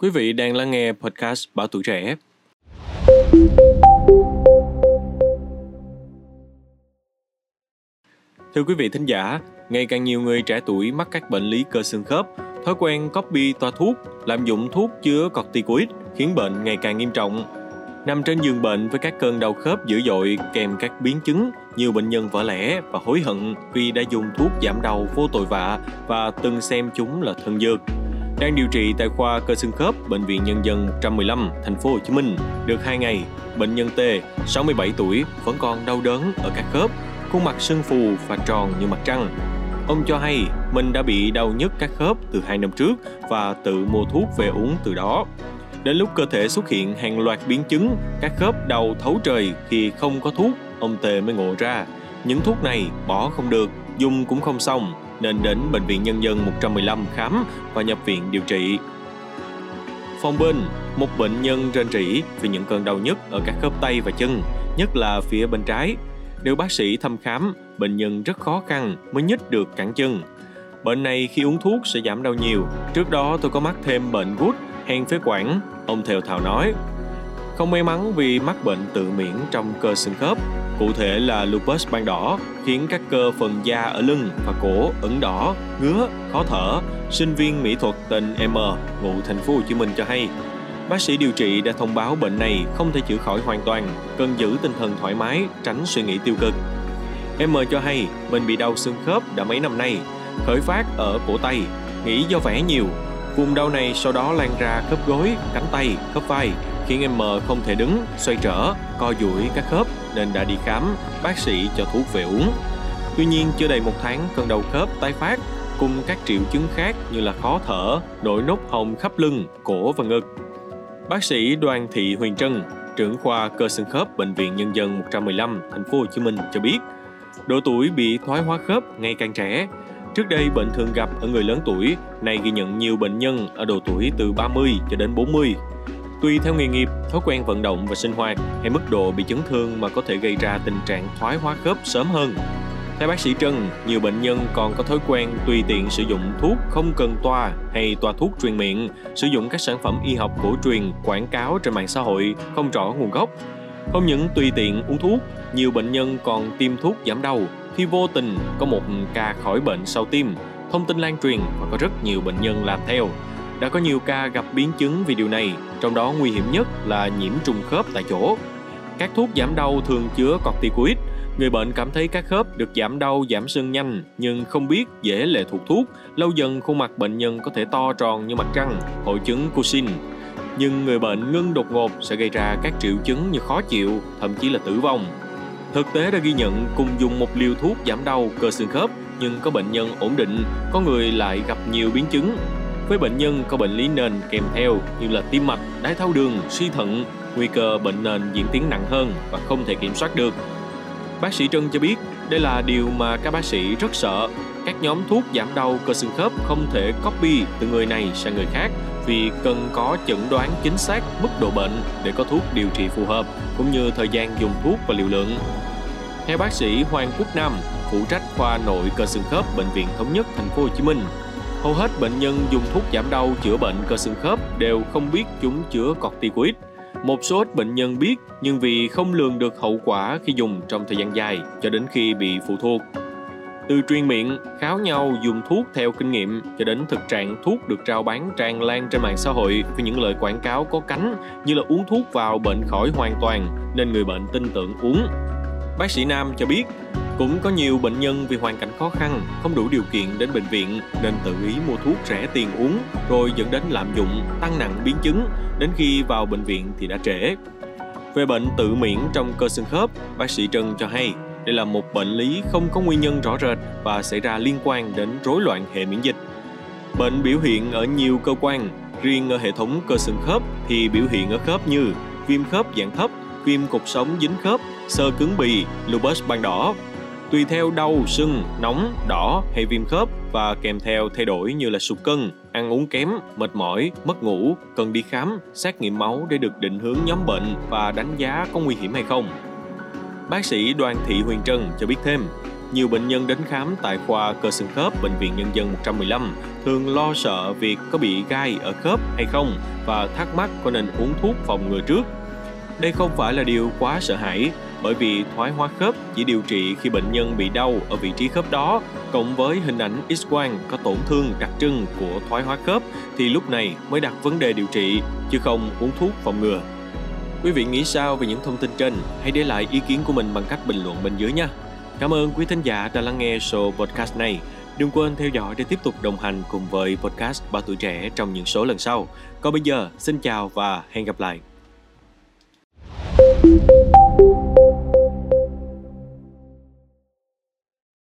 Quý vị đang lắng nghe podcast Bảo Tuổi Trẻ. Thưa quý vị thính giả, ngày càng nhiều người trẻ tuổi mắc các bệnh lý cơ xương khớp, thói quen copy toa thuốc, lạm dụng thuốc chứa corticoid khiến bệnh ngày càng nghiêm trọng. Nằm trên giường bệnh với các cơn đau khớp dữ dội kèm các biến chứng, nhiều bệnh nhân vỡ lẽ và hối hận vì đã dùng thuốc giảm đau vô tội vạ và từng xem chúng là thân dược đang điều trị tại khoa cơ xương khớp Bệnh viện Nhân dân 115, thành phố Hồ Chí Minh. Được 2 ngày, bệnh nhân T, 67 tuổi, vẫn còn đau đớn ở các khớp, khuôn mặt sưng phù và tròn như mặt trăng. Ông cho hay mình đã bị đau nhức các khớp từ 2 năm trước và tự mua thuốc về uống từ đó. Đến lúc cơ thể xuất hiện hàng loạt biến chứng, các khớp đau thấu trời khi không có thuốc, ông T mới ngộ ra. Những thuốc này bỏ không được, dùng cũng không xong, nên đến Bệnh viện Nhân dân 115 khám và nhập viện điều trị. Phòng bên, một bệnh nhân rên rỉ vì những cơn đau nhức ở các khớp tay và chân, nhất là phía bên trái. Nếu bác sĩ thăm khám, bệnh nhân rất khó khăn mới nhích được cẳng chân. Bệnh này khi uống thuốc sẽ giảm đau nhiều. Trước đó tôi có mắc thêm bệnh gút, hen phế quản. Ông Thều Thào nói, không may mắn vì mắc bệnh tự miễn trong cơ xương khớp, cụ thể là lupus ban đỏ, khiến các cơ phần da ở lưng và cổ ửng đỏ, ngứa, khó thở. Sinh viên mỹ thuật tên M, ngụ thành phố Hồ Chí Minh cho hay, bác sĩ điều trị đã thông báo bệnh này không thể chữa khỏi hoàn toàn, cần giữ tinh thần thoải mái, tránh suy nghĩ tiêu cực. M cho hay mình bị đau xương khớp đã mấy năm nay, khởi phát ở cổ tay, nghĩ do vẽ nhiều. Vùng đau này sau đó lan ra khớp gối, cánh tay, khớp vai, khiến em M không thể đứng, xoay trở, co duỗi các khớp nên đã đi khám, bác sĩ cho thuốc về uống. Tuy nhiên, chưa đầy một tháng cơn đau khớp tái phát cùng các triệu chứng khác như là khó thở, nổi nốt hồng khắp lưng, cổ và ngực. Bác sĩ Đoàn Thị Huyền Trân, trưởng khoa cơ xương khớp Bệnh viện Nhân dân 115, thành phố Hồ Chí Minh cho biết, độ tuổi bị thoái hóa khớp ngày càng trẻ. Trước đây bệnh thường gặp ở người lớn tuổi, nay ghi nhận nhiều bệnh nhân ở độ tuổi từ 30 cho đến 40 Tùy theo nghề nghiệp, thói quen vận động và sinh hoạt hay mức độ bị chấn thương mà có thể gây ra tình trạng thoái hóa khớp sớm hơn. Theo bác sĩ Trân, nhiều bệnh nhân còn có thói quen tùy tiện sử dụng thuốc không cần toa hay toa thuốc truyền miệng, sử dụng các sản phẩm y học cổ truyền quảng cáo trên mạng xã hội không rõ nguồn gốc. Không những tùy tiện uống thuốc, nhiều bệnh nhân còn tiêm thuốc giảm đau khi vô tình có một ca khỏi bệnh sau tiêm. Thông tin lan truyền và có rất nhiều bệnh nhân làm theo. Đã có nhiều ca gặp biến chứng vì điều này, trong đó nguy hiểm nhất là nhiễm trùng khớp tại chỗ. Các thuốc giảm đau thường chứa corticoid, người bệnh cảm thấy các khớp được giảm đau giảm sưng nhanh nhưng không biết dễ lệ thuộc thuốc, lâu dần khuôn mặt bệnh nhân có thể to tròn như mặt trăng, hội chứng Cushing. Nhưng người bệnh ngưng đột ngột sẽ gây ra các triệu chứng như khó chịu, thậm chí là tử vong. Thực tế đã ghi nhận cùng dùng một liều thuốc giảm đau cơ xương khớp nhưng có bệnh nhân ổn định, có người lại gặp nhiều biến chứng với bệnh nhân có bệnh lý nền kèm theo như là tim mạch, đái tháo đường, suy thận, nguy cơ bệnh nền diễn tiến nặng hơn và không thể kiểm soát được. Bác sĩ Trân cho biết đây là điều mà các bác sĩ rất sợ. Các nhóm thuốc giảm đau cơ xương khớp không thể copy từ người này sang người khác vì cần có chẩn đoán chính xác mức độ bệnh để có thuốc điều trị phù hợp cũng như thời gian dùng thuốc và liều lượng. Theo bác sĩ Hoàng Quốc Nam, phụ trách khoa nội cơ xương khớp bệnh viện thống nhất thành phố Hồ Chí Minh, Hầu hết bệnh nhân dùng thuốc giảm đau chữa bệnh cơ xương khớp đều không biết chúng chứa corticoid. Một số ít bệnh nhân biết nhưng vì không lường được hậu quả khi dùng trong thời gian dài cho đến khi bị phụ thuộc. Từ truyền miệng, kháo nhau dùng thuốc theo kinh nghiệm cho đến thực trạng thuốc được trao bán tràn lan trên mạng xã hội với những lời quảng cáo có cánh như là uống thuốc vào bệnh khỏi hoàn toàn nên người bệnh tin tưởng uống. Bác sĩ Nam cho biết cũng có nhiều bệnh nhân vì hoàn cảnh khó khăn, không đủ điều kiện đến bệnh viện nên tự ý mua thuốc rẻ tiền uống rồi dẫn đến lạm dụng, tăng nặng biến chứng, đến khi vào bệnh viện thì đã trễ. Về bệnh tự miễn trong cơ xương khớp, bác sĩ trần cho hay đây là một bệnh lý không có nguyên nhân rõ rệt và xảy ra liên quan đến rối loạn hệ miễn dịch. Bệnh biểu hiện ở nhiều cơ quan, riêng ở hệ thống cơ xương khớp thì biểu hiện ở khớp như viêm khớp dạng thấp, viêm cột sống dính khớp, sơ cứng bì, lupus ban đỏ, tùy theo đau, sưng, nóng, đỏ hay viêm khớp và kèm theo thay đổi như là sụt cân, ăn uống kém, mệt mỏi, mất ngủ, cần đi khám, xét nghiệm máu để được định hướng nhóm bệnh và đánh giá có nguy hiểm hay không. Bác sĩ Đoàn Thị Huyền Trân cho biết thêm, nhiều bệnh nhân đến khám tại khoa cơ xương khớp Bệnh viện Nhân dân 115 thường lo sợ việc có bị gai ở khớp hay không và thắc mắc có nên uống thuốc phòng ngừa trước. Đây không phải là điều quá sợ hãi, bởi vì thoái hóa khớp chỉ điều trị khi bệnh nhân bị đau ở vị trí khớp đó, cộng với hình ảnh X-quang có tổn thương đặc trưng của thoái hóa khớp thì lúc này mới đặt vấn đề điều trị, chứ không uống thuốc phòng ngừa. Quý vị nghĩ sao về những thông tin trên? Hãy để lại ý kiến của mình bằng cách bình luận bên dưới nha. Cảm ơn quý thính giả đã lắng nghe show podcast này. Đừng quên theo dõi để tiếp tục đồng hành cùng với podcast ba Tuổi Trẻ trong những số lần sau. Còn bây giờ, xin chào và hẹn gặp lại.